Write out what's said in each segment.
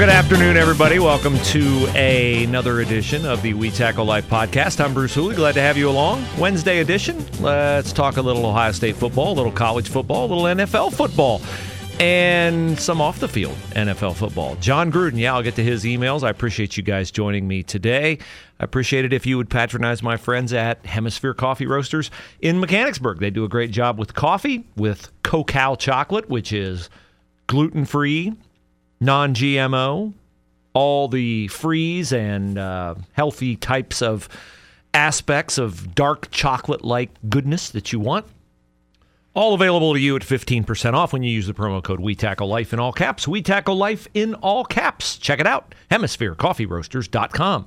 good afternoon, everybody. Welcome to a, another edition of the We Tackle Life podcast. I'm Bruce Hooley. Glad to have you along. Wednesday edition. Let's talk a little Ohio State football, a little college football, a little NFL football, and some off the field NFL football. Jon Gruden, yeah, I'll get to his emails. I appreciate you guys joining me today. I appreciate it if you would patronize my friends at Hemisphere Coffee Roasters in Mechanicsburg. They do a great job with coffee, with Cocoa chocolate, which is gluten free non GMO, all the freeze and uh, healthy types of aspects of dark chocolate like goodness that you want. All available to you at 15% off when you use the promo code We Tackle Life in all caps. We Tackle Life in all caps. Check it out. HemisphereCoffeeRoasters.com.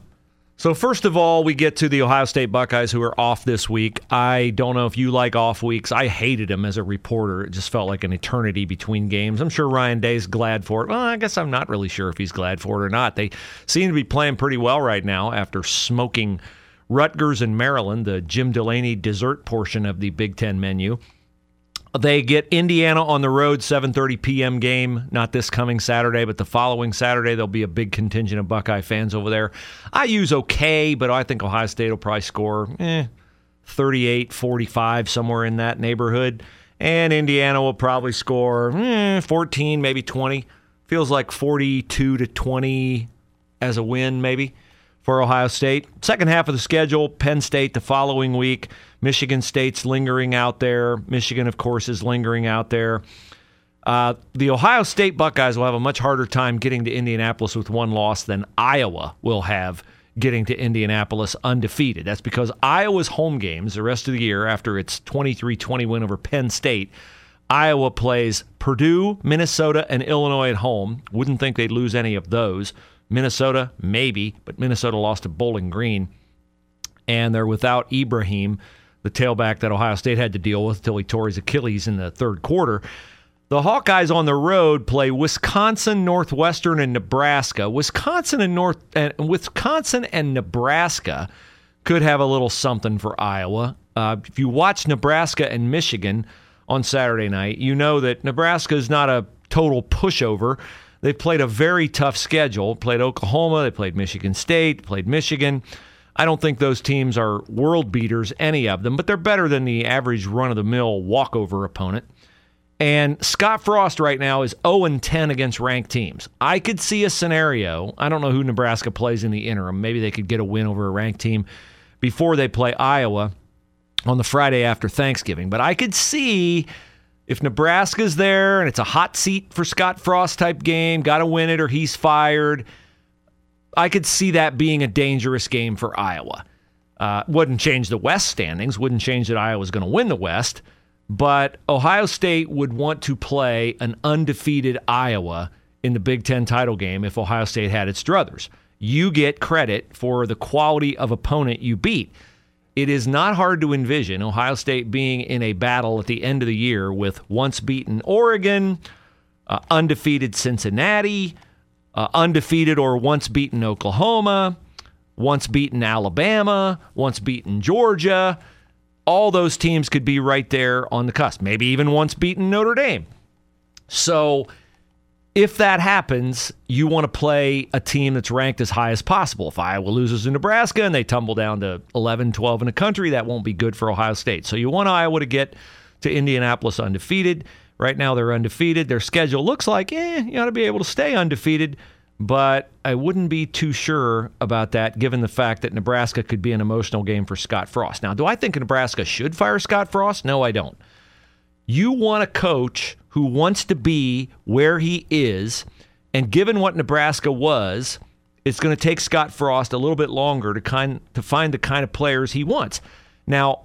So, first of all, we get to the Ohio State Buckeyes who are off this week. I don't know if you like off weeks. I hated them as a reporter. It just felt like an eternity between games. I'm sure Ryan Day's glad for it. Well, I guess I'm not really sure if he's glad for it or not. They seem to be playing pretty well right now after smoking Rutgers and Maryland, the Jim Delany dessert portion of the Big Ten menu. They get Indiana on the road, 7:30 p.m. game. Not this coming Saturday, but the following Saturday. There'll be a big contingent of Buckeye fans over there. I use okay, but I think Ohio State will probably score eh, 38, 45, somewhere in that neighborhood. And Indiana will probably score eh, 14, maybe 20. Feels like 42 to 20 as a win, maybe for Ohio State. Second half of the schedule, Penn State the following week. Michigan State's lingering out there. Michigan, of course, is lingering out there. Uh, the Ohio State Buckeyes will have a much harder time getting to Indianapolis with one loss than Iowa will have getting to Indianapolis undefeated. That's because Iowa's home games the rest of the year after its 23 20 win over Penn State. Iowa plays Purdue, Minnesota, and Illinois at home. Wouldn't think they'd lose any of those. Minnesota, maybe, but Minnesota lost to Bowling Green. And they're without Ibrahim, the tailback that Ohio State had to deal with until he tore his Achilles in the third quarter. The Hawkeyes on the road play Wisconsin, Northwestern, and Nebraska. Wisconsin and North and Wisconsin and Nebraska could have a little something for Iowa. Uh, if you watch Nebraska and Michigan on Saturday night, you know that Nebraska is not a total pushover. They've played a very tough schedule. Played Oklahoma, they played Michigan State, played Michigan. I don't think those teams are world beaters, any of them, but they're better than the average run of the mill walkover opponent. And Scott Frost right now is 0 10 against ranked teams. I could see a scenario. I don't know who Nebraska plays in the interim. Maybe they could get a win over a ranked team before they play Iowa on the Friday after Thanksgiving. But I could see if Nebraska's there and it's a hot seat for Scott Frost type game, got to win it or he's fired, I could see that being a dangerous game for Iowa. Uh, wouldn't change the West standings, wouldn't change that Iowa's going to win the West, but Ohio State would want to play an undefeated Iowa in the Big Ten title game if Ohio State had its druthers. You get credit for the quality of opponent you beat it is not hard to envision Ohio State being in a battle at the end of the year with once beaten Oregon, uh, undefeated Cincinnati, uh, undefeated or once beaten Oklahoma, once beaten Alabama, once beaten Georgia. All those teams could be right there on the cusp, maybe even once beaten Notre Dame. So, if that happens, you want to play a team that's ranked as high as possible. If Iowa loses to Nebraska and they tumble down to 11, 12 in the country, that won't be good for Ohio State. So you want Iowa to get to Indianapolis undefeated. Right now they're undefeated. Their schedule looks like, eh, you ought to be able to stay undefeated, but I wouldn't be too sure about that given the fact that Nebraska could be an emotional game for Scott Frost. Now, do I think Nebraska should fire Scott Frost? No, I don't. You want a coach who wants to be where he is, and given what Nebraska was, it's going to take Scott Frost a little bit longer to kind to find the kind of players he wants. Now,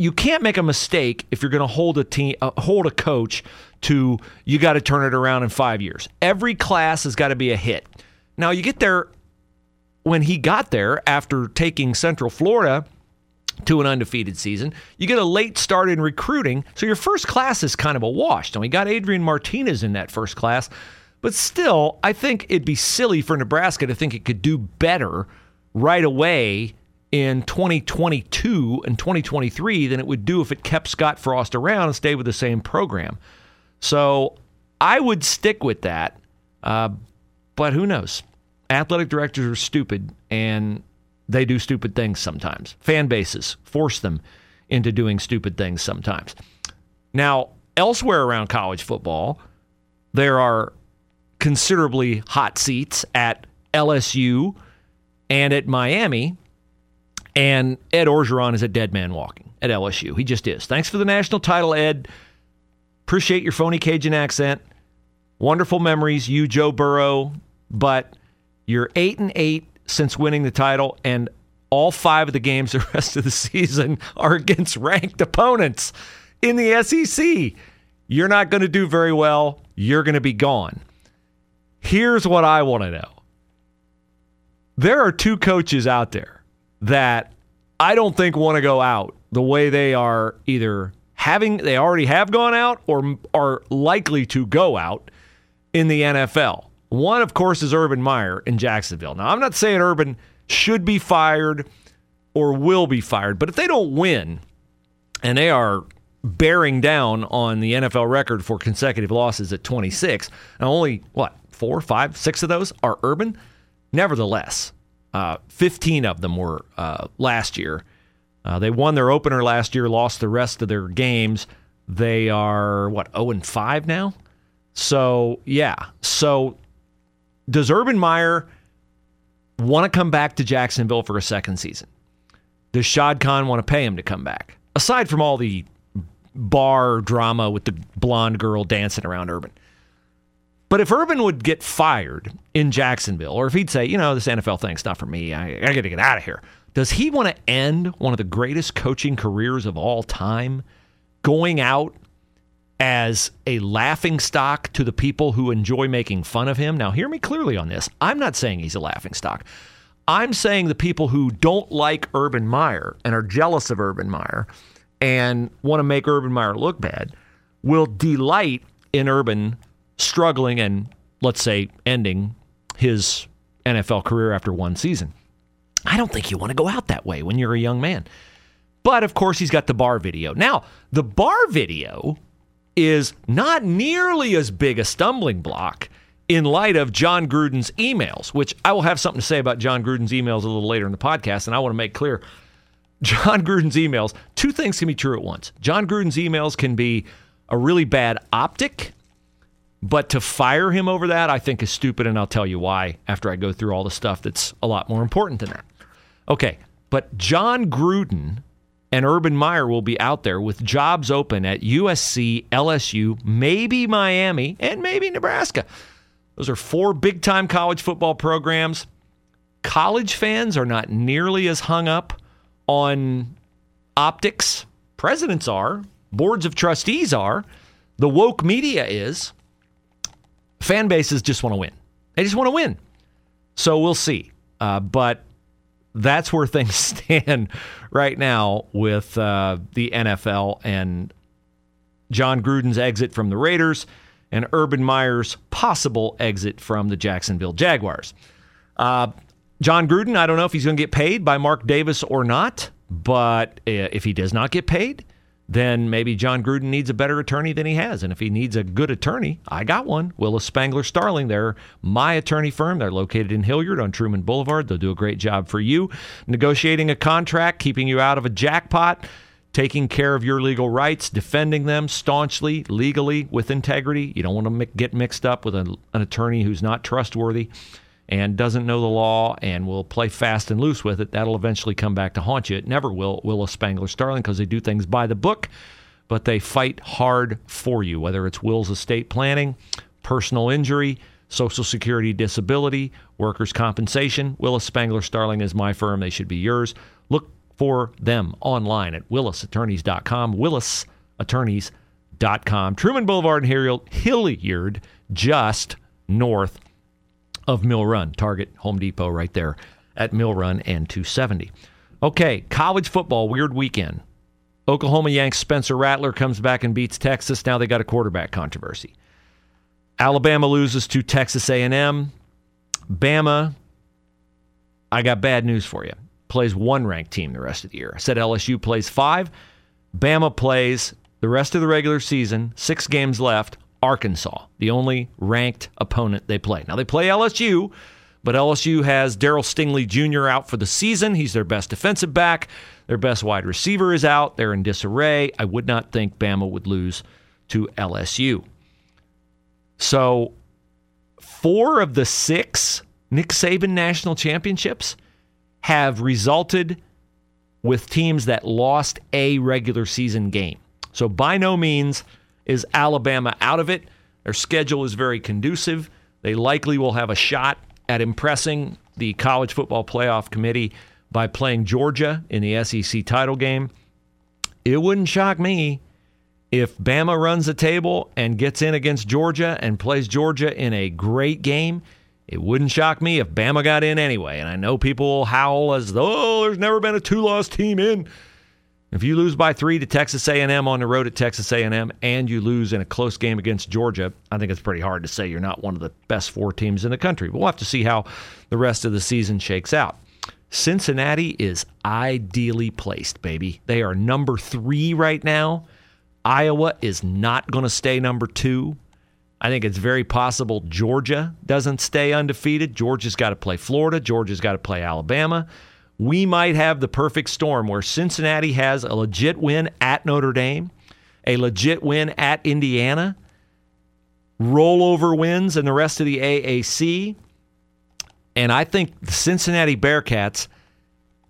you can't make a mistake if you're going to hold a team, uh, hold a coach to you got to turn it around in five years. Every class has got to be a hit. Now you get there when he got there after taking Central Florida to an undefeated season. You get a late start in recruiting, so your first class is kind of a wash. And we got Adrian Martinez in that first class, but still, I think it'd be silly for Nebraska to think it could do better right away in 2022 and 2023 than it would do if it kept Scott Frost around and stayed with the same program. So I would stick with that. Uh, but who knows? Athletic directors are stupid and they do stupid things sometimes. Fan bases force them into doing stupid things sometimes. Now, elsewhere around college football, there are considerably hot seats at LSU and at Miami. And Ed Orgeron is a dead man walking at LSU. He just is. Thanks for the national title, Ed. Appreciate your phony Cajun accent. Wonderful memories, you, Joe Burrow. But you're eight and eight since winning the title, and all five of the games the rest of the season are against ranked opponents in the SEC. You're not going to do very well. You're going to be gone. Here's what I want to know there are two coaches out there that I don't think want to go out the way they are either having, they already have gone out or are likely to go out in the NFL. One, of course, is Urban Meyer in Jacksonville. Now, I'm not saying Urban should be fired or will be fired, but if they don't win and they are bearing down on the NFL record for consecutive losses at 26, and only, what, four, five, six of those are Urban? Nevertheless, uh, 15 of them were uh, last year. Uh, they won their opener last year, lost the rest of their games. They are, what, 0 and 5 now? So, yeah. So does Urban Meyer want to come back to Jacksonville for a second season? Does Shad Khan want to pay him to come back? Aside from all the bar drama with the blonde girl dancing around Urban. But if Urban would get fired in Jacksonville, or if he'd say, you know, this NFL thing's not for me, I, I got to get out of here, does he want to end one of the greatest coaching careers of all time going out as a laughing stock to the people who enjoy making fun of him. Now, hear me clearly on this. I'm not saying he's a laughing stock. I'm saying the people who don't like Urban Meyer and are jealous of Urban Meyer and want to make Urban Meyer look bad will delight in Urban struggling and, let's say, ending his NFL career after one season. I don't think you want to go out that way when you're a young man. But of course, he's got the bar video. Now, the bar video is not nearly as big a stumbling block in light of Jon Gruden's emails, which I will have something to say about Jon Gruden's emails a little later in the podcast. And I want to make clear Jon Gruden's emails, two things can be true at once. Jon Gruden's emails can be a really bad optic, but to fire him over that, I think is stupid. And I'll tell you why after I go through all the stuff that's a lot more important than that. Okay, but Jon Gruden and Urban Meyer will be out there with jobs open at USC, LSU, maybe Miami, and maybe Nebraska. Those are four big time college football programs. College fans are not nearly as hung up on optics. Presidents are, boards of trustees are, the woke media is. Fan bases just want to win. They just want to win. So we'll see. Uh, but that's where things stand right now with uh, the NFL and Jon Gruden's exit from the Raiders and Urban Meyer's possible exit from the Jacksonville Jaguars. Uh, Jon Gruden, I don't know if he's going to get paid by Mark Davis or not, but uh, if he does not get paid, then maybe Jon Gruden needs a better attorney than he has. And if he needs a good attorney, I got one. Willis Spangler Starling. They're my attorney firm. They're located in Hilliard on Truman Boulevard. They'll do a great job for you. Negotiating a contract, keeping you out of a jackpot, taking care of your legal rights, defending them staunchly, legally, with integrity. You don't want to get mixed up with an attorney who's not trustworthy and doesn't know the law and will play fast and loose with it, that'll eventually come back to haunt you. It never will, Willis Spangler Starling, because they do things by the book, but they fight hard for you, whether it's wills estate planning, personal injury, Social Security disability, workers' compensation. Willis Spangler Starling is my firm. They should be yours. Look for them online at willisattorneys.com, willisattorneys.com. Truman Boulevard and Hilliard, just north of Mill Run. Target Home Depot right there at Mill Run and 270. Okay, college football, weird weekend. Oklahoma Yanks Spencer Rattler comes back and beats Texas. Now they got a quarterback controversy. Alabama loses to Texas A&M. Bama, I got bad news for you. Plays one ranked team the rest of the year. I said LSU plays five. Bama plays the rest of the regular season, six games left, Arkansas, the only ranked opponent they play. Now they play LSU, but LSU has Daryl Stingley Jr. out for the season. He's their best defensive back. Their best wide receiver is out. They're in disarray. I would not think Bama would lose to LSU. So, four of the six Nick Saban national championships have resulted with teams that lost a regular season game. So, by no means is Alabama out of it. Their schedule is very conducive. They likely will have a shot at impressing the College Football Playoff Committee by playing Georgia in the SEC title game. It wouldn't shock me if Bama runs the table and gets in against Georgia and plays Georgia in a great game. It wouldn't shock me if Bama got in anyway. And I know people will howl as though there's never been a two-loss team in. If you lose by three to Texas A&M on the road at Texas A&M, and you lose in a close game against Georgia, I think it's pretty hard to say you're not one of the best four teams in the country. But we'll have to see how the rest of the season shakes out. Cincinnati is ideally placed, baby. They are number three right now. Iowa is not going to stay number two. I think it's very possible Georgia doesn't stay undefeated. Georgia's got to play Florida. Georgia's got to play Alabama we might have the perfect storm where Cincinnati has a legit win at Notre Dame, a legit win at Indiana, rollover wins in the rest of the AAC. And I think the Cincinnati Bearcats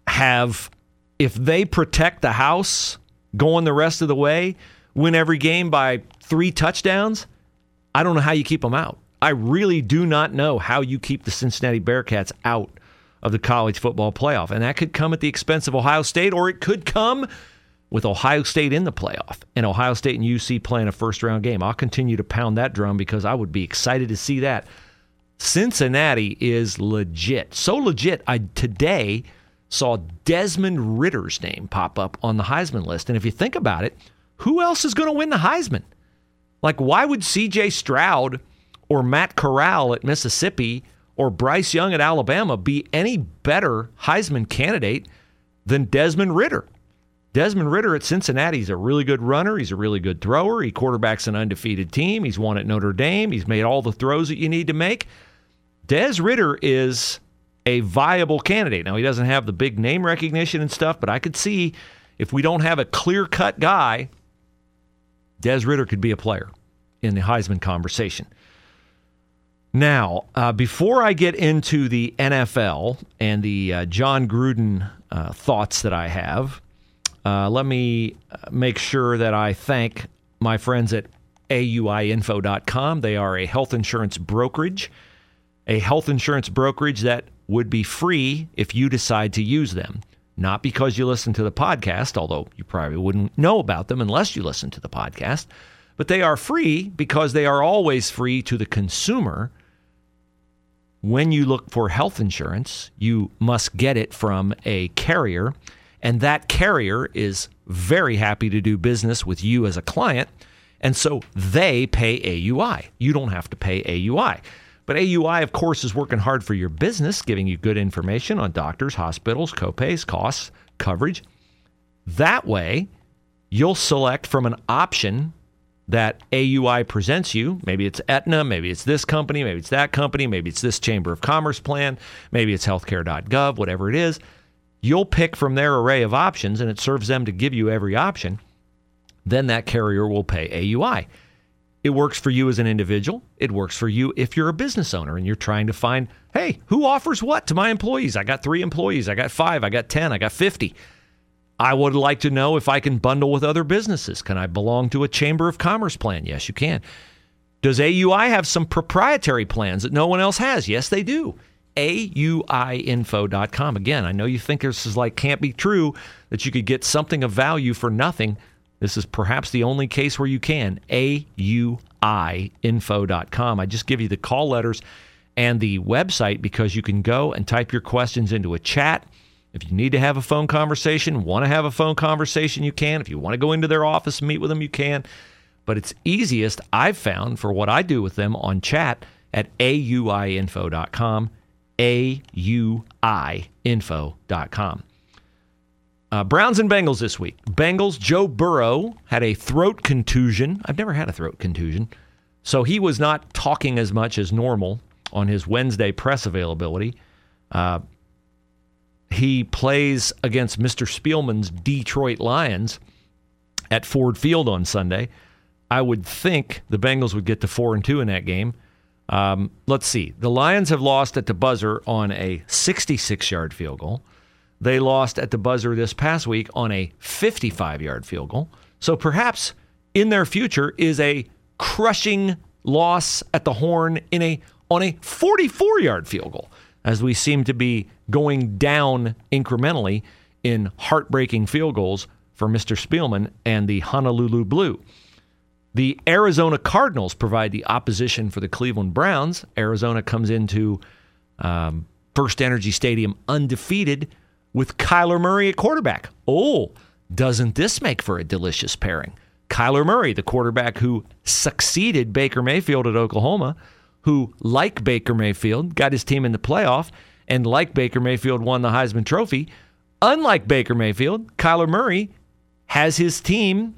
have, if they protect the house going the rest of the way, win every game by three touchdowns, I don't know how you keep them out. I really do not know how you keep the Cincinnati Bearcats out of the college football playoff. And that could come at the expense of Ohio State, or it could come with Ohio State in the playoff and Ohio State and UC playing a first round game. I'll continue to pound that drum because I would be excited to see that. Cincinnati is legit. So legit, I today saw Desmond Ridder's name pop up on the Heisman list. And if you think about it, who else is going to win the Heisman? Like, why would CJ Stroud or Matt Corral at Mississippi or Bryce Young at Alabama be any better Heisman candidate than Desmond Ridder. Desmond Ridder at Cincinnati is a really good runner. He's a really good thrower. He quarterbacks an undefeated team. He's won at Notre Dame. He's made all the throws that you need to make. Des Ridder is a viable candidate. Now, he doesn't have the big name recognition and stuff, but I could see if we don't have a clear cut guy, Des Ridder could be a player in the Heisman conversation. Now, uh, before I get into the NFL and the uh, Jon Gruden uh, thoughts that I have, uh, let me uh, make sure that I thank my friends at AUIinfo.com. They are a health insurance brokerage, a health insurance brokerage that would be free if you decide to use them. Not because you listen to the podcast, although you probably wouldn't know about them unless you listen to the podcast, but they are free because they are always free to the consumer when you look for health insurance, you must get it from a carrier, and that carrier is very happy to do business with you as a client. And so they pay AUI. You don't have to pay AUI. But AUI, of course, is working hard for your business, giving you good information on doctors, hospitals, copays, costs, coverage. That way, you'll select from an option that AUI presents you. Maybe it's Aetna, maybe it's this company, maybe it's that company, maybe it's this Chamber of Commerce plan, maybe it's healthcare.gov, whatever it is. You'll pick from their array of options and it serves them to give you every option. Then that carrier will pay AUI. It works for you as an individual. It works for you if you're a business owner and you're trying to find, hey, who offers what to my employees? I got three employees. I got five. I got 10. I got 50. I would like to know if I can bundle with other businesses. Can I belong to a Chamber of Commerce plan? Yes, you can. Does AUI have some proprietary plans that no one else has? Yes, they do. AUIinfo.com. Again, I know you think this is like can't be true that you could get something of value for nothing. This is perhaps the only case where you can. AUIinfo.com. I just give you the call letters and the website because you can go and type your questions into a chat if you need to have a phone conversation, want to have a phone conversation, you can. If you want to go into their office and meet with them, you can. But it's easiest, I've found, for what I do with them on chat at auiinfo.com, auiinfo.com. Uh, Browns and Bengals this week. Bengals, Joe Burrow had a throat contusion. I've never had a throat contusion. So he was not talking as much as normal on his Wednesday press availability. Uh, he plays against Mr. Spielman's Detroit Lions at Ford Field on Sunday. I would think the Bengals would get to four and two in that game. Um, let's see. The Lions have lost at the buzzer on a 66 yard field goal. They lost at the buzzer this past week on a 55 yard field goal. So perhaps in their future is a crushing loss at the horn in a on a 44 yard field goal as we seem to be going down incrementally in heartbreaking field goals for Mr. Spielman and the Honolulu Blue. The Arizona Cardinals provide the opposition for the Cleveland Browns. Arizona comes into um, First Energy Stadium undefeated with Kyler Murray at quarterback. Oh, doesn't this make for a delicious pairing? Kyler Murray, the quarterback who succeeded Baker Mayfield at Oklahoma, who, like Baker Mayfield, got his team in the playoff, and like Baker Mayfield, won the Heisman Trophy. Unlike Baker Mayfield, Kyler Murray has his team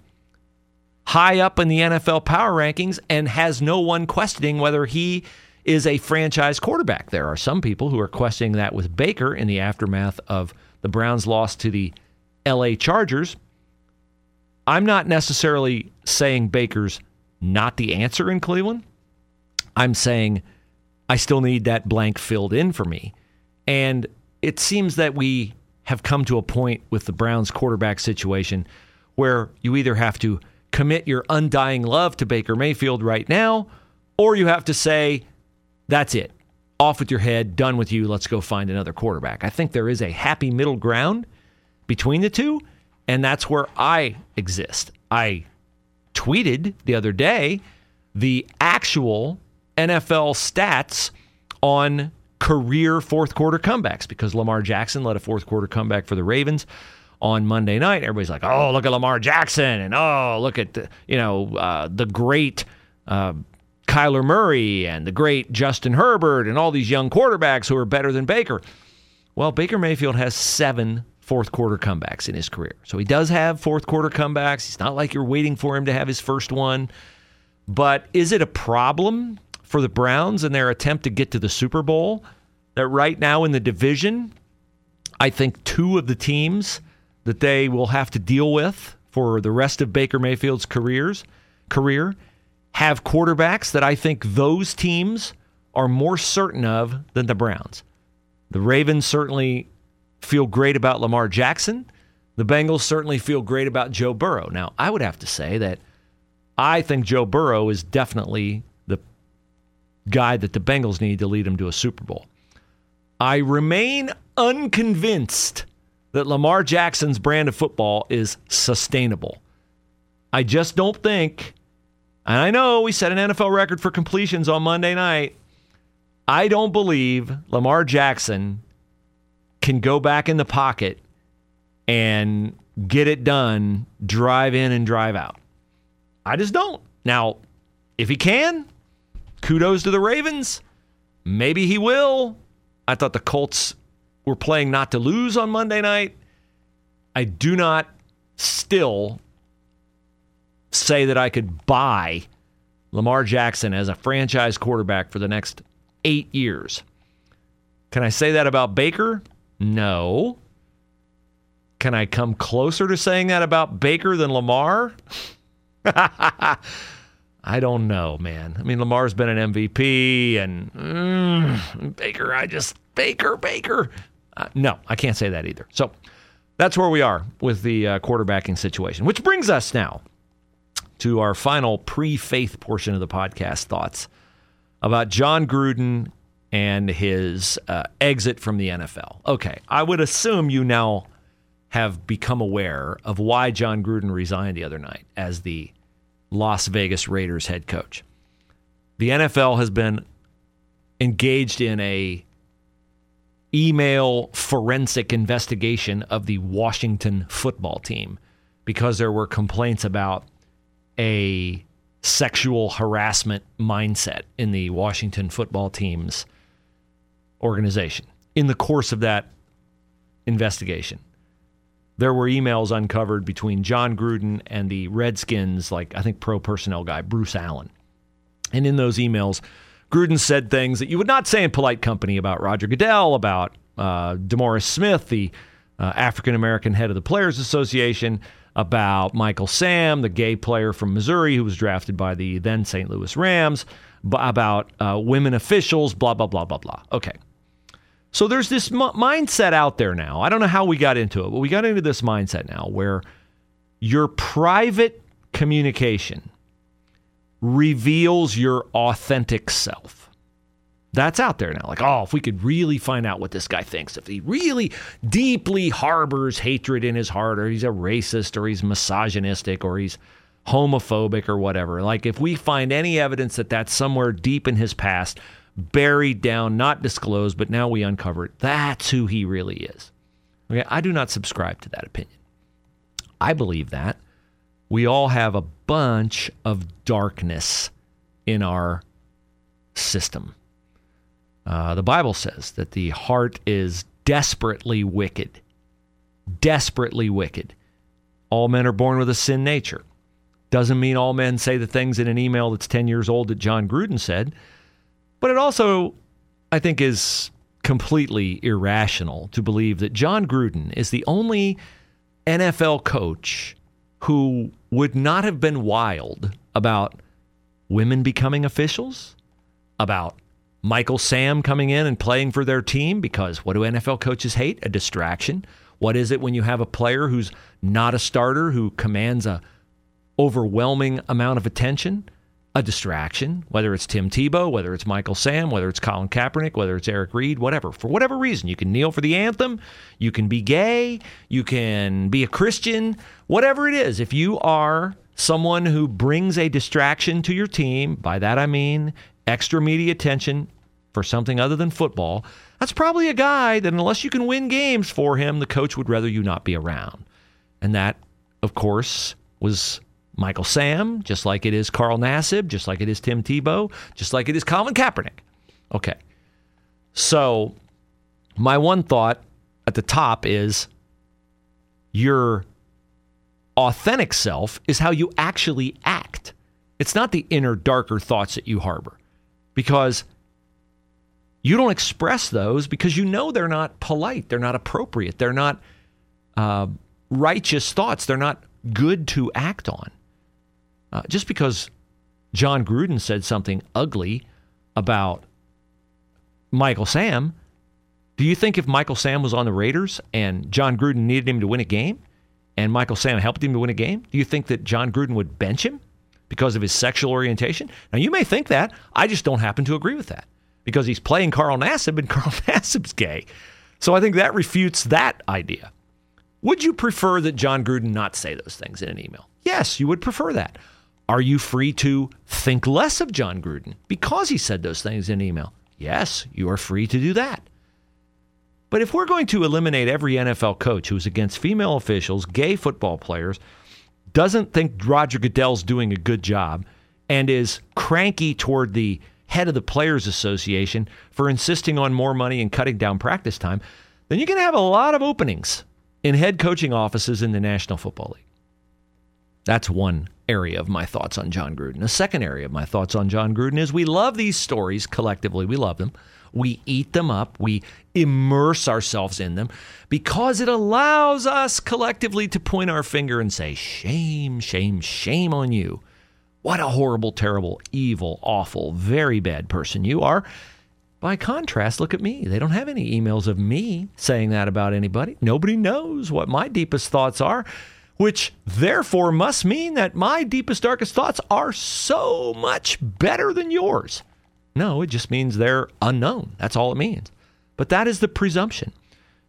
high up in the NFL power rankings and has no one questioning whether he is a franchise quarterback. There are some people who are questioning that with Baker in the aftermath of the Browns' loss to the LA Chargers. I'm not necessarily saying Baker's not the answer in Cleveland. I'm saying I still need that blank filled in for me. And it seems that we have come to a point with the Browns quarterback situation where you either have to commit your undying love to Baker Mayfield right now, or you have to say, that's it. Off with your head, done with you, let's go find another quarterback. I think there is a happy middle ground between the two, and that's where I exist. I tweeted the other day the actual NFL stats on career fourth quarter comebacks because Lamar Jackson led a fourth quarter comeback for the Ravens on Monday night. Everybody's like, "Oh, look at Lamar Jackson," and "Oh, look at the, you know uh, the great uh, Kyler Murray and the great Justin Herbert and all these young quarterbacks who are better than Baker." Well, Baker Mayfield has seven fourth quarter comebacks in his career, so he does have fourth quarter comebacks. It's not like you're waiting for him to have his first one. But is it a problem for the Browns in their attempt to get to the Super Bowl? That right now in the division, I think two of the teams that they will have to deal with for the rest of Baker Mayfield's careers career have quarterbacks that I think those teams are more certain of than the Browns. The Ravens certainly feel great about Lamar Jackson. The Bengals certainly feel great about Joe Burrow. Now, I would have to say that I think Joe Burrow is definitely guy that the Bengals need to lead them to a Super Bowl. I remain unconvinced that Lamar Jackson's brand of football is sustainable. I just don't think, and I know we set an NFL record for completions on Monday night. I don't believe Lamar Jackson can go back in the pocket and get it done, drive in and drive out. I just don't. Now, if he can, kudos to the Ravens. Maybe he will. I thought the Colts were playing not to lose on Monday night. I do not still say that I could buy Lamar Jackson as a franchise quarterback for the next eight years. Can I say that about Baker? No. Can I come closer to saying that about Baker than Lamar? I don't know, man. I mean, Lamar's been an MVP, and mm, Baker, I just Baker, Baker. Uh, no, I can't say that either. So that's where we are with the uh, quarterbacking situation, which brings us now to our final pre-faith portion of the podcast thoughts about Jon Gruden and his uh, exit from the NFL. Okay, I would assume you now have become aware of why Jon Gruden resigned the other night as the Las Vegas Raiders head coach. The NFL has been engaged in a email forensic investigation of the Washington football team because there were complaints about a sexual harassment mindset in the Washington football team's organization. In the course of that investigation, there were emails uncovered between Jon Gruden and the Redskins, like I think pro personnel guy, Bruce Allen. And in those emails, Gruden said things that you would not say in polite company about Roger Goodell, about uh, DeMaurice Smith, the uh, African American head of the Players Association, about Michael Sam, the gay player from Missouri who was drafted by the then St. Louis Rams, b- about uh, women officials, blah, blah, blah, blah, blah. Okay. So there's this m- mindset out there now. I don't know how we got into it, but we got into this mindset now where your private communication reveals your authentic self. That's out there now. Like, oh, if we could really find out what this guy thinks, if he really deeply harbors hatred in his heart, or he's a racist, or he's misogynistic, or he's homophobic, or whatever. Like, if we find any evidence that that's somewhere deep in his past, buried down, not disclosed, but now we uncover it, that's who he really is. Okay, I do not subscribe to that opinion. I believe that we all have a bunch of darkness in our system. Uh, the Bible says that the heart is desperately wicked. Desperately wicked. All men are born with a sin nature. Doesn't mean all men say the things in an email that's 10 years old that Jon Gruden said, but it also, I think, is completely irrational to believe that Jon Gruden is the only NFL coach who would not have been wild about women becoming officials, about Michael Sam coming in and playing for their team because what do NFL coaches hate? A distraction. What is it when you have a player who's not a starter who commands a overwhelming amount of attention? A distraction, whether it's Tim Tebow, whether it's Michael Sam, whether it's Colin Kaepernick, whether it's Eric Reid, whatever. For whatever reason, you can kneel for the anthem, you can be gay, you can be a Christian, whatever it is. If you are someone who brings a distraction to your team, by that I mean extra media attention for something other than football, that's probably a guy that, unless you can win games for him, the coach would rather you not be around. And that, of course, was Michael Sam, just like it is Carl Nassib, just like it is Tim Tebow, just like it is Colin Kaepernick. Okay. So, my one thought at the top is your authentic self is how you actually act. It's not the inner, darker thoughts that you harbor because you don't express those because you know they're not polite, they're not appropriate, they're not uh, righteous thoughts, they're not good to act on. Uh, just because Jon Gruden said something ugly about Michael Sam, do you think if Michael Sam was on the Raiders and Jon Gruden needed him to win a game and Michael Sam helped him to win a game, do you think that Jon Gruden would bench him? because of his sexual orientation. Now, you may think that. I just don't happen to agree with that because he's playing Carl Nassib and Carl Nassib's gay. So I think that refutes that idea. Would you prefer that Jon Gruden not say those things in an email? Yes, you would prefer that. Are you free to think less of Jon Gruden because he said those things in email? Yes, you are free to do that. But if we're going to eliminate every NFL coach who is against female officials, gay football players, doesn't think Roger Goodell's doing a good job and is cranky toward the head of the Players Association for insisting on more money and cutting down practice time, then you're going to have a lot of openings in head coaching offices in the National Football League. That's one area of my thoughts on Jon Gruden. A second area of my thoughts on Jon Gruden is we love these stories collectively. We love them. We eat them up. We immerse ourselves in them because it allows us collectively to point our finger and say, Shame, shame, shame on you. What a horrible, terrible, evil, awful, very bad person you are. By contrast, look at me. They don't have any emails of me saying that about anybody. Nobody knows what my deepest thoughts are, which therefore must mean that my deepest, darkest thoughts are so much better than yours. No, it just means they're unknown. That's all it means. But that is the presumption.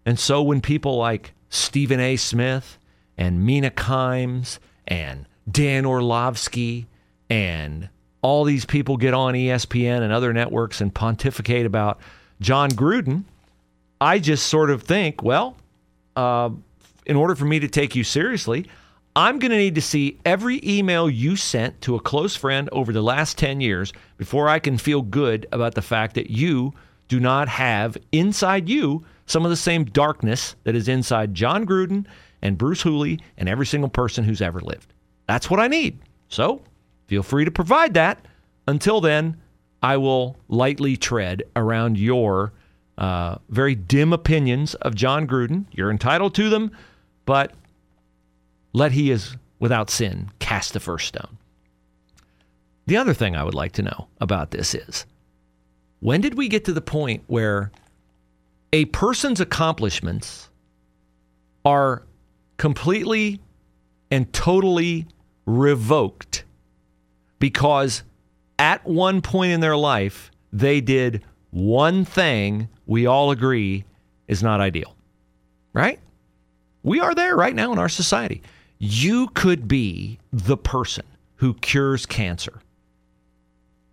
And so when people like Stephen A. Smith and Mina Kimes and Dan Orlovsky and all these people get on ESPN and other networks and pontificate about Jon Gruden, I just sort of think, well, uh, in order for me to take you seriously, I'm going to need to see every email you sent to a close friend over the last 10 years before I can feel good about the fact that you do not have inside you some of the same darkness that is inside Jon Gruden and Bruce Hooley and every single person who's ever lived. That's what I need. So feel free to provide that. until then, I will lightly tread around your uh, very dim opinions of Jon Gruden. You're entitled to them, but let he is without sin cast the first stone. The other thing I would like to know about this is when did we get to the point where a person's accomplishments are completely and totally revoked because at one point in their life, they did one thing we all agree is not ideal. Right? We are there right now in our society. You could be the person who cures cancer.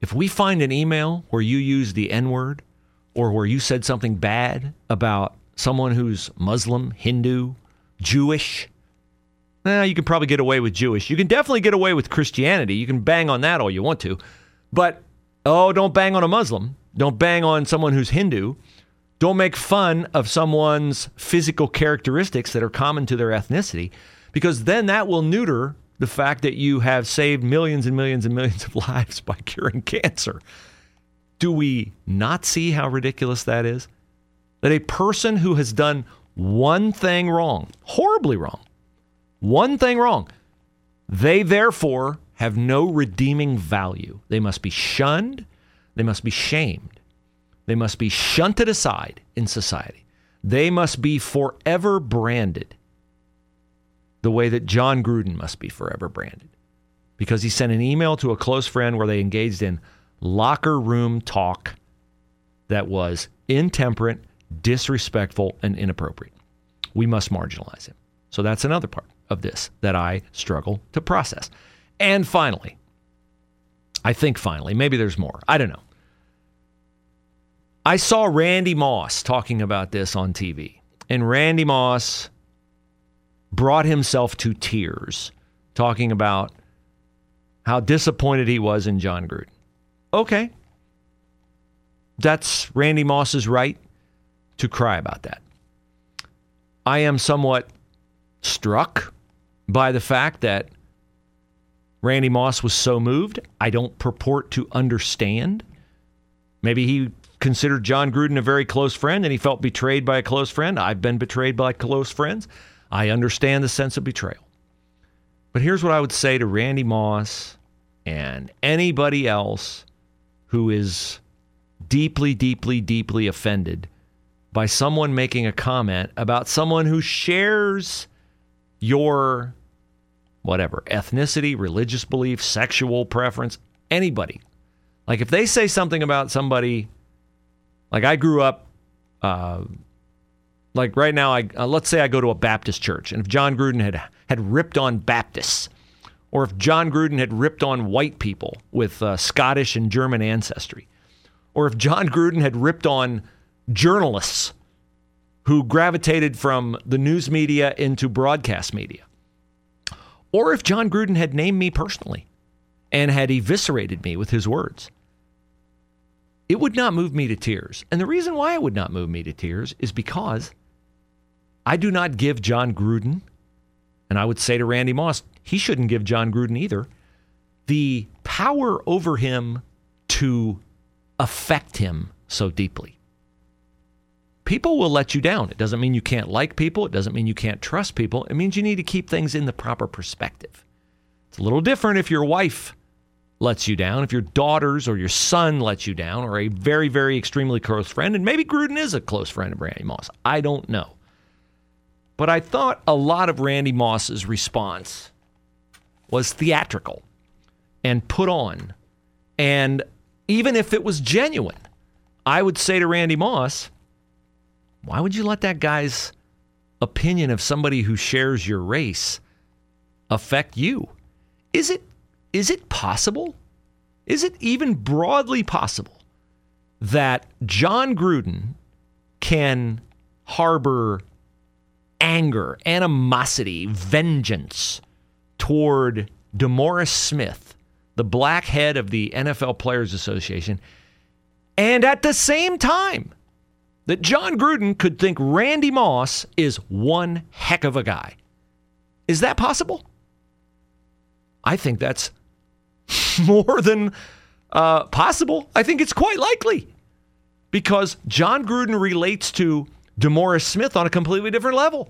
If we find an email where you use the N word or where you said something bad about someone who's Muslim, Hindu, Jewish, eh, you can probably get away with Jewish. You can definitely get away with Christianity. You can bang on that all you want to. But, oh, don't bang on a Muslim. Don't bang on someone who's Hindu. Don't make fun of someone's physical characteristics that are common to their ethnicity, because then that will neuter the fact that you have saved millions and millions and millions of lives by curing cancer. Do we not see how ridiculous that is? That a person who has done one thing wrong, horribly wrong, one thing wrong, they therefore have no redeeming value. They must be shunned. They must be shamed. They must be shunted aside in society. They must be forever branded the way that Jon Gruden must be forever branded because he sent an email to a close friend where they engaged in locker room talk that was intemperate, disrespectful, and inappropriate. We must marginalize him. So that's another part of this that I struggle to process. And finally, I think finally, maybe there's more. I don't know. I saw Randy Moss talking about this on TV, and Randy Moss brought himself to tears talking about how disappointed he was in Jon Gruden. Okay. That's Randy Moss's right to cry about that. I am somewhat struck by the fact that Randy Moss was so moved. I don't purport to understand. Maybe he considered Jon Gruden a very close friend and he felt betrayed by a close friend. I've been betrayed by close friends. I understand the sense of betrayal. But here's what I would say to Randy Moss and anybody else who is deeply, deeply, deeply offended by someone making a comment about someone who shares your whatever, ethnicity, religious belief, sexual preference, anybody. Like if they say something about somebody, like I grew up, uh, like right now, I uh, let's say I go to a Baptist church, and if Jon Gruden had had ripped on Baptists, or if Jon Gruden had ripped on white people with uh, Scottish and German ancestry, or if Jon Gruden had ripped on journalists who gravitated from the news media into broadcast media, or if Jon Gruden had named me personally and had eviscerated me with his words, it would not move me to tears. And the reason why it would not move me to tears is because I do not give Jon Gruden, and I would say to Randy Moss, he shouldn't give Jon Gruden either, the power over him to affect him so deeply people will let you down. It doesn't mean you can't like people. It doesn't mean you can't trust people. It means you need to keep things in the proper perspective. It's a little different if your wife lets you down, if your daughters or your son lets you down, or a very, very extremely close friend. And maybe Gruden is a close friend of Randy Moss. I don't know. But I thought a lot of Randy Moss's response was theatrical and put on. And even if it was genuine, I would say to Randy Moss, why would you let that guy's opinion of somebody who shares your race affect you? Is it is it possible? Is it even broadly possible that Jon Gruden can harbor anger, animosity, vengeance toward DeMaurice Smith, the black head of the NFL Players Association, and at the same time that Jon Gruden could think Randy Moss is one heck of a guy. Is that possible? I think that's more than Uh, possible. I think it's quite likely because Jon Gruden relates to DeMaurice Smith on a completely different level.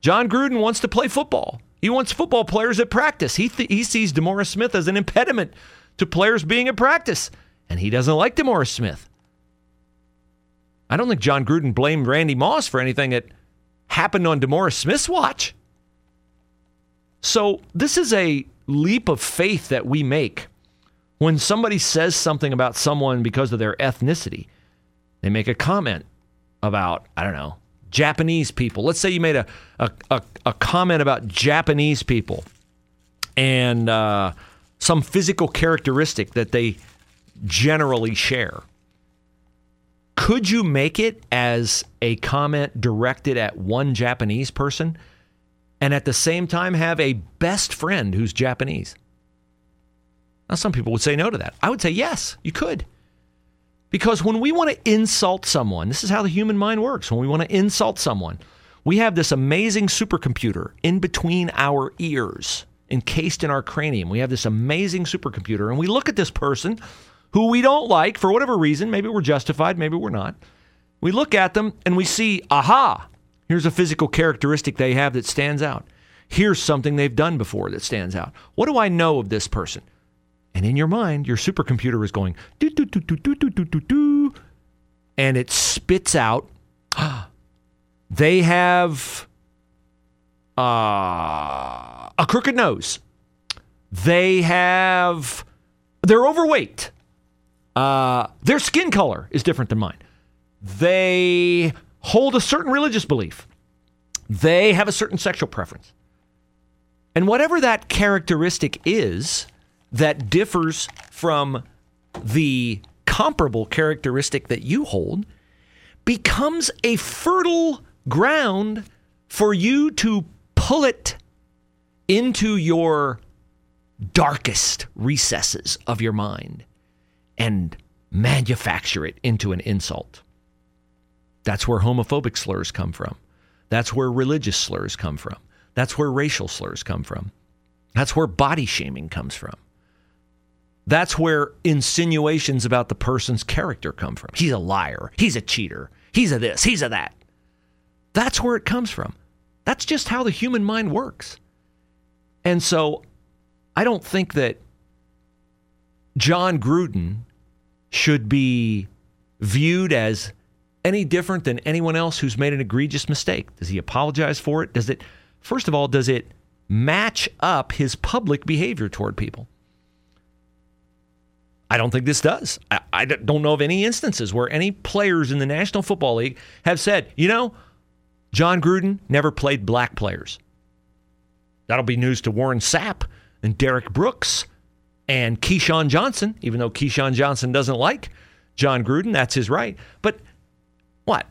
Jon Gruden wants to play football. He wants football players at practice. He, th- he sees DeMaurice Smith as an impediment to players being at practice, and he doesn't like DeMaurice Smith. I don't think Jon Gruden blamed Randy Moss for anything that happened on DeMaurice Smith's watch. So this is a leap of faith that we make when somebody says something about someone because of their ethnicity. They make a comment about, I don't know, Japanese people. Let's say you made a, a, a, a comment about Japanese people and uh, some physical characteristic that they generally share. Could you make it as a comment directed at one Japanese person and at the same time have a best friend who's Japanese? Now, some people would say no to that. I would say yes, you could. Because when we want to insult someone, this is how the human mind works. When we want to insult someone, we have this amazing supercomputer in between our ears, encased in our cranium. We have this amazing supercomputer, and we look at this person who we don't like for whatever reason. Maybe we're justified, maybe we're not. We look at them and we see, aha, here's a physical characteristic they have that stands out. Here's something they've done before that stands out. What do I know of this person? And in your mind, your supercomputer is going do do do do do do do do do, and it spits out. they have uh, a crooked nose. They have they're overweight. Uh, their skin color is different than mine. They hold a certain religious belief. They have a certain sexual preference. And whatever that characteristic is that differs from the comparable characteristic that you hold becomes a fertile ground for you to pull it into your darkest recesses of your mind and manufacture it into an insult. That's where homophobic slurs come from. That's where religious slurs come from. That's where racial slurs come from. That's where body shaming comes from. That's where insinuations about the person's character come from. He's a liar. He's a cheater. He's a this. He's a that. That's where it comes from. That's just how the human mind works. And so I don't think that Jon Gruden should be viewed as any different than anyone else who's made an egregious mistake. Does he apologize for it? Does it, first of all, does it match up his public behavior toward people? I don't think this does. I, I, don't know of any instances where any players in the National Football League have said, you know, Jon Gruden never played black players. That'll be news to Warren Sapp and Derrick Brooks and Keyshawn Johnson, even though Keyshawn Johnson doesn't like Jon Gruden, that's his right. But what?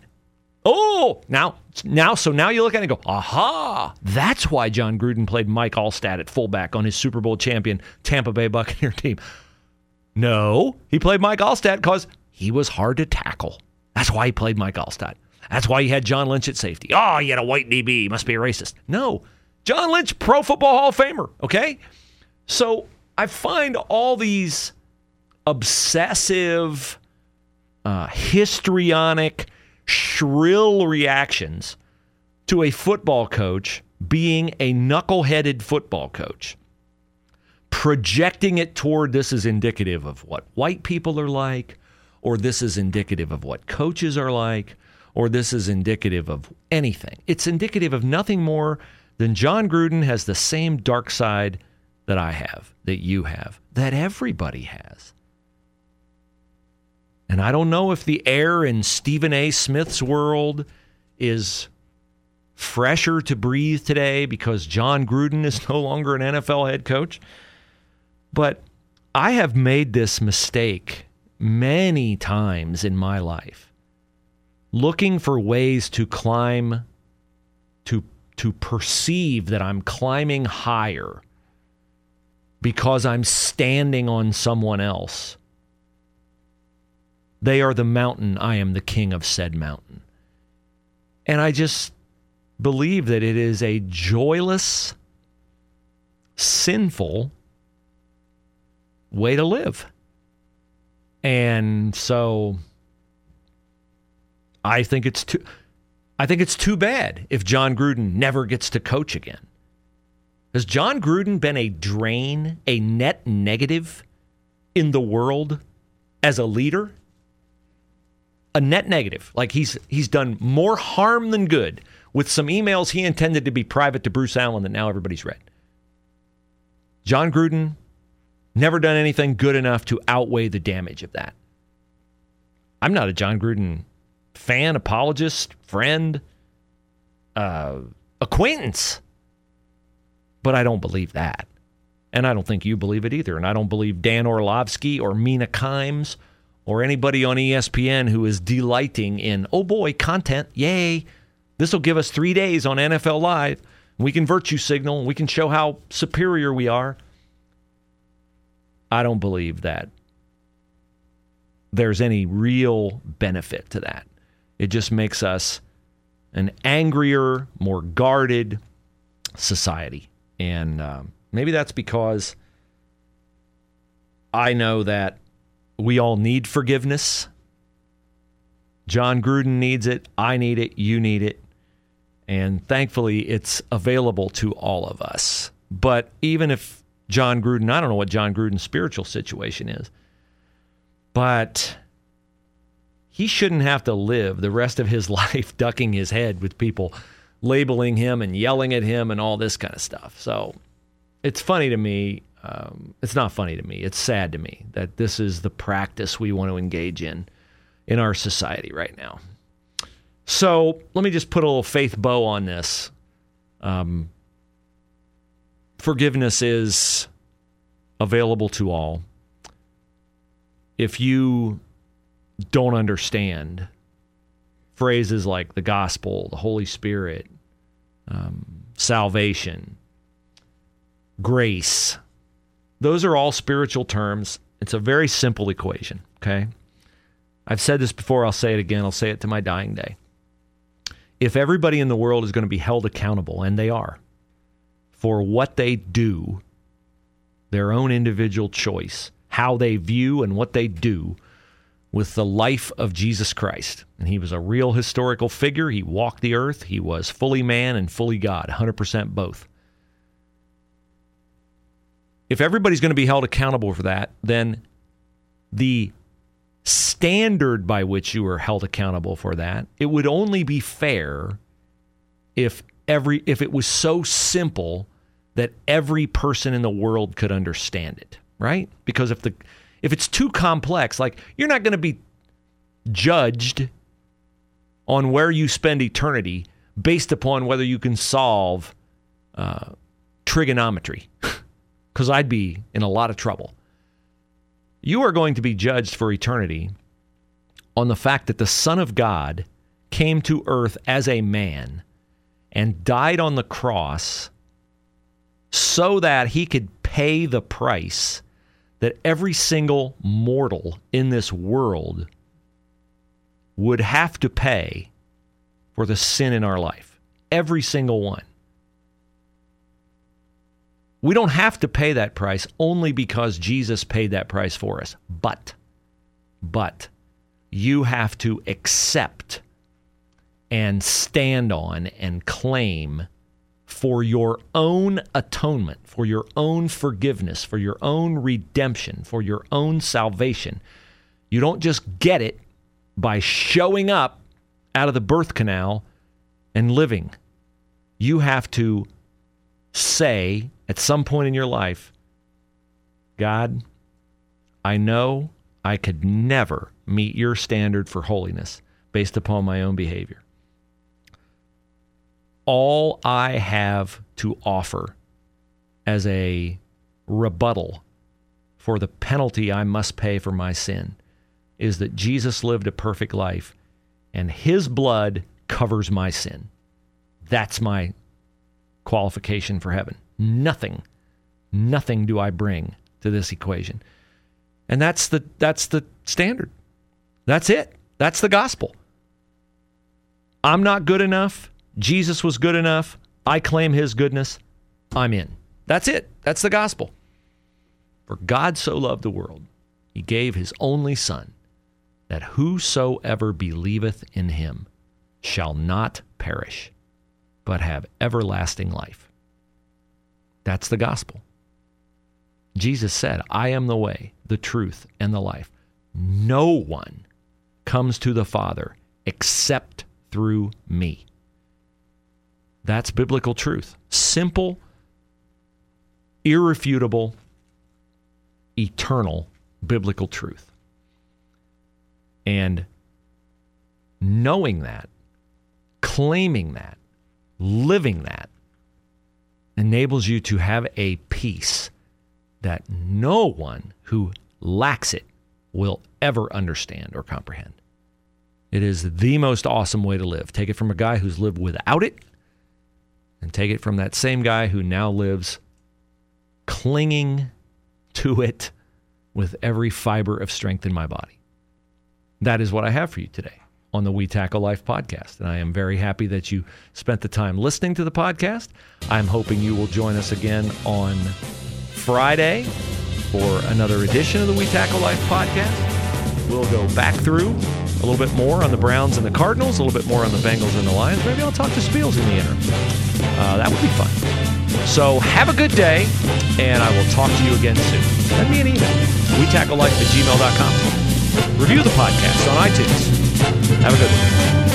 Oh, now, now, so now you look at it and go, aha, that's why Jon Gruden played Mike Alstott at fullback on his Super Bowl champion Tampa Bay Buccaneer team. No, he played Mike Alstott because he was hard to tackle. That's why he played Mike Alstott. That's why he had John Lynch at safety. Oh, he had a white DB. He must be a racist. No, John Lynch, Pro Football Hall of Famer. Okay, so I find all these obsessive, uh, histrionic, shrill reactions to a football coach being a knuckleheaded football coach projecting it toward this is indicative of what white people are like, or this is indicative of what coaches are like, or this is indicative of anything. It's indicative of nothing more than Jon Gruden has the same dark side that I have, that you have, that everybody has. And I don't know if the air in Stephen A. Smith's world is fresher to breathe today because Jon Gruden is no longer an NFL head coach. But I have made this mistake many times in my life, looking for ways to climb, to, to perceive that I'm climbing higher because I'm standing on someone else. They are the mountain, I am the king of said mountain. And I just believe that it is a joyless, sinful way to live. And so I think it's too I think it's too bad if Jon Gruden never gets to coach again. Has Jon Gruden been a drain, a net negative in the world as a leader? A net negative. Like he's he's done more harm than good with some emails he intended to be private to Bruce Allen that now everybody's read. Jon Gruden never done anything good enough to outweigh the damage of that. I'm not a Jon Gruden fan, apologist, friend, uh, acquaintance. But I don't believe that. And I don't think you believe it either. And I don't believe Dan Orlovsky or Mina Kimes or anybody on ESPN who is delighting in, oh boy, content. Yay. This will give us three days on NFL Live. We can virtue signal we can show how superior we are. I don't believe that there's any real benefit to that. It just makes us an angrier, more guarded society. And um, maybe that's because I know that we all need forgiveness. Jon Gruden needs it. I need it. You need it. And thankfully, it's available to all of us. But even if Jon Gruden, I don't know what Jon Gruden's spiritual situation is, but he shouldn't have to live the rest of his life ducking his head with people labeling him and yelling at him and all this kind of stuff. So it's funny to me. Um, it's not funny to me. It's sad to me that this is the practice we want to engage in in our society right now. So let me just put a little faith bow on this. Um, forgiveness is available to all. If you don't understand phrases like the gospel, the Holy Spirit, um, salvation, grace. Those are all spiritual terms. It's a very simple equation, okay? I've said this before, I'll say it again, I'll say it to my dying day. If everybody in the world is going to be held accountable, and they are, for what they do, their own individual choice, how they view and what they do with the life of Jesus Christ. And he was a real historical figure. He walked the earth. He was fully man and fully God, 100% both. If everybody's going to be held accountable for that, then the standard by which you are held accountable for that, it would only be fair if every if it was so simple that every person in the world could understand it, right? Because if the if it's too complex, like you're not going to be judged on where you spend eternity based upon whether you can solve uh, trigonometry, because I'd be in a lot of trouble. You are going to be judged for eternity on the fact that the Son of God came to earth as a man and died on the cross so that he could pay the price that every single mortal in this world would have to pay for the sin in our life. Every single one. We don't have to pay that price only because Jesus paid that price for us. But, but, you have to accept and stand on and claim for your own atonement, for your own forgiveness, for your own redemption, for your own salvation. You don't just get it by showing up out of the birth canal and living. You have to say at some point in your life, God, I know I could never meet your standard for holiness based upon my own behavior all I have to offer as a rebuttal for the penalty I must pay for my sin is that Jesus lived a perfect life and his blood covers my sin. That's my qualification for heaven. Nothing, nothing do I bring to this equation. And that's the that's the standard. That's it. That's the gospel. I'm not good enough. Jesus was good enough. I claim his goodness. I'm in. That's it. That's the gospel. For God so loved the world He gave his only Son, that whosoever believeth in him shall not perish, but have everlasting life. That's the gospel. Jesus said, I am the way, the truth, and the life. No one comes to the Father except through me. That's biblical truth. Simple, irrefutable, eternal biblical truth. And knowing that, claiming that, living that, enables you to have a peace that no one who lacks it will ever understand or comprehend. It is the most awesome way to live. Take it from a guy who's lived without it, and take it from that same guy who now lives clinging to it with every fiber of strength in my body. That is what I have for you today on the We Tackle Life podcast. And I am very happy that you spent the time listening to the podcast. I'm hoping you will join us again on Friday for another edition of the We Tackle Life podcast. We'll go back through a little bit more on the Browns and the Cardinals, a little bit more on the Bengals and the Lions. Maybe I'll talk to Spiels in the interim. Uh, that would be fun. So have a good day, and I will talk to you again soon. Send me an email. We tackle life at gmail.com. Review the podcast on iTunes. Have a good one.